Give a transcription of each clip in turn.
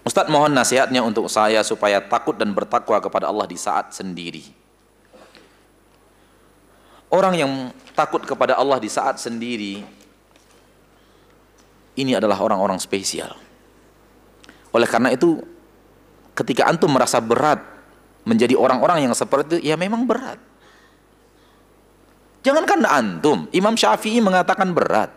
Ustadz mohon nasihatnya untuk saya supaya takut dan bertakwa kepada Allah di saat sendiri. Orang yang takut kepada Allah di saat sendiri ini adalah orang-orang spesial. Oleh karena itu ketika antum merasa berat menjadi orang-orang yang seperti itu, ya memang berat. Jangankan antum, Imam Syafi'i mengatakan berat.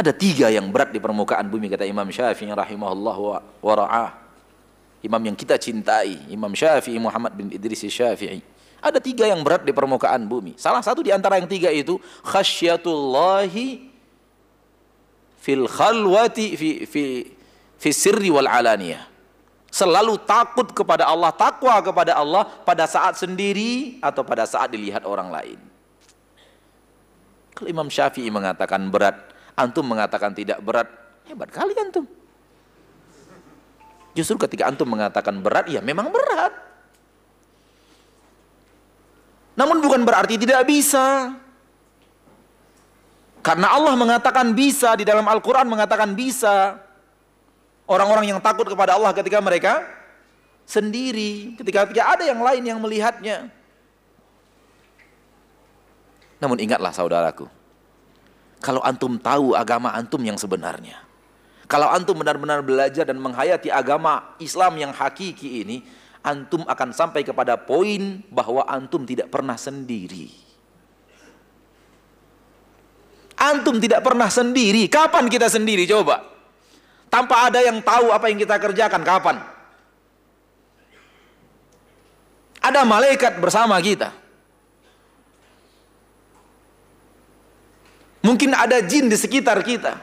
Ada tiga yang berat di permukaan bumi kata Imam Syafi'i rahimahullah wa, ra'ah. Imam yang kita cintai, Imam Syafi'i Muhammad bin Idris Syafi'i. Ada tiga yang berat di permukaan bumi. Salah satu di antara yang tiga itu khasyatullahi fil khalwati fi fi fi sirri wal alaniyah. Selalu takut kepada Allah, takwa kepada Allah pada saat sendiri atau pada saat dilihat orang lain. Kalau Imam Syafi'i mengatakan berat, antum mengatakan tidak berat, hebat kali antum. Justru ketika antum mengatakan berat, ya memang berat. Namun bukan berarti tidak bisa. Karena Allah mengatakan bisa, di dalam Al-Quran mengatakan bisa. Orang-orang yang takut kepada Allah ketika mereka sendiri, ketika tidak ada yang lain yang melihatnya. Namun ingatlah saudaraku, kalau antum tahu agama antum yang sebenarnya. Kalau antum benar-benar belajar dan menghayati agama Islam yang hakiki ini, antum akan sampai kepada poin bahwa antum tidak pernah sendiri. Antum tidak pernah sendiri. Kapan kita sendiri? Coba. Tanpa ada yang tahu apa yang kita kerjakan. Kapan? Ada malaikat bersama kita. Mungkin ada jin di sekitar kita.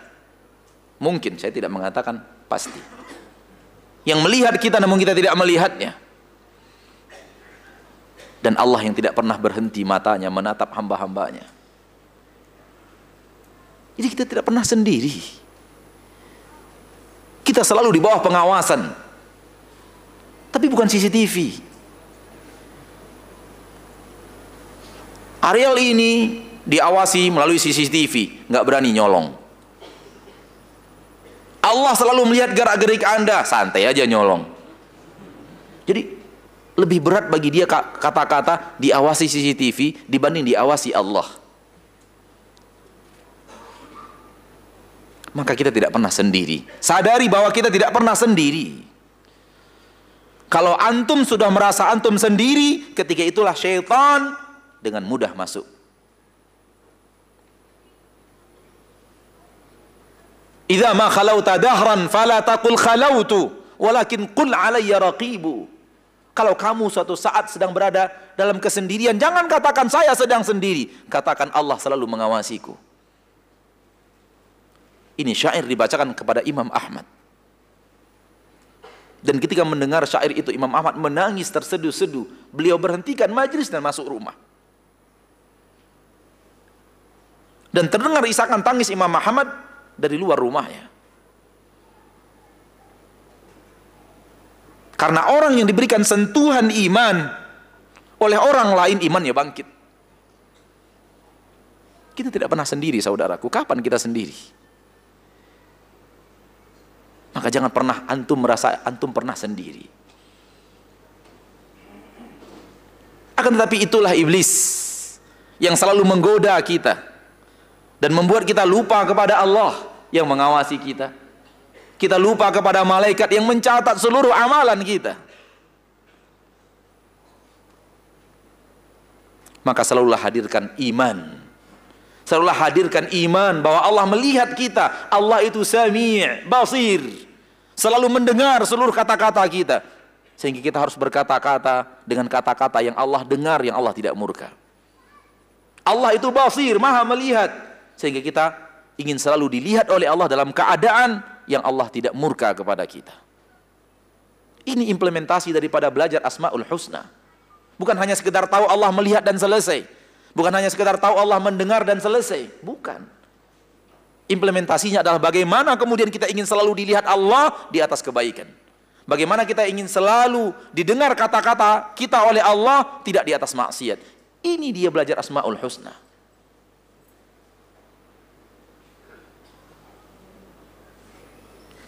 Mungkin, saya tidak mengatakan pasti. Yang melihat kita namun kita tidak melihatnya. Dan Allah yang tidak pernah berhenti matanya menatap hamba-hambanya. Jadi kita tidak pernah sendiri. Kita selalu di bawah pengawasan. Tapi bukan CCTV. Areal ini diawasi melalui CCTV, nggak berani nyolong. Allah selalu melihat gerak-gerik Anda, santai aja nyolong. Jadi lebih berat bagi dia kata-kata diawasi CCTV dibanding diawasi Allah. Maka kita tidak pernah sendiri. Sadari bahwa kita tidak pernah sendiri. Kalau antum sudah merasa antum sendiri, ketika itulah syaitan dengan mudah masuk. Idza ma khalauta dahran fala taqul khalautu walakin qul alayya raqibu. Kalau kamu suatu saat sedang berada dalam kesendirian, jangan katakan saya sedang sendiri, katakan Allah selalu mengawasiku. Ini syair dibacakan kepada Imam Ahmad. Dan ketika mendengar syair itu Imam Ahmad menangis terseduh-seduh. Beliau berhentikan majlis dan masuk rumah. Dan terdengar isakan tangis Imam Muhammad dari luar rumahnya. Karena orang yang diberikan sentuhan iman oleh orang lain imannya bangkit. Kita tidak pernah sendiri saudaraku. Kapan kita sendiri? Maka jangan pernah antum merasa antum pernah sendiri. Akan tetapi itulah iblis yang selalu menggoda kita dan membuat kita lupa kepada Allah yang mengawasi kita. Kita lupa kepada malaikat yang mencatat seluruh amalan kita. Maka selalulah hadirkan iman. Selalulah hadirkan iman bahwa Allah melihat kita. Allah itu sami' basir. Selalu mendengar seluruh kata-kata kita. Sehingga kita harus berkata-kata dengan kata-kata yang Allah dengar, yang Allah tidak murka. Allah itu basir, maha melihat. Sehingga kita ingin selalu dilihat oleh Allah dalam keadaan yang Allah tidak murka kepada kita. Ini implementasi daripada belajar Asmaul Husna. Bukan hanya sekedar tahu Allah melihat dan selesai. Bukan hanya sekedar tahu Allah mendengar dan selesai. Bukan. Implementasinya adalah bagaimana kemudian kita ingin selalu dilihat Allah di atas kebaikan. Bagaimana kita ingin selalu didengar kata-kata kita oleh Allah tidak di atas maksiat. Ini dia belajar Asmaul Husna.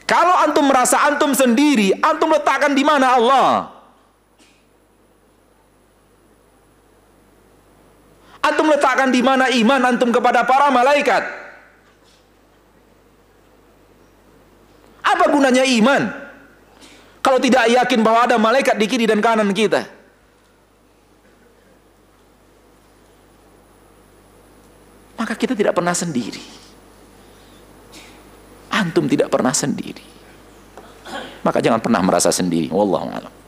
Kalau antum merasa antum sendiri, antum letakkan di mana Allah? Antum letakkan di mana iman antum kepada para malaikat? Apa gunanya iman? Kalau tidak yakin bahwa ada malaikat di kiri dan kanan kita. Maka kita tidak pernah sendiri. Antum tidak pernah sendiri. Maka jangan pernah merasa sendiri. Wallahu.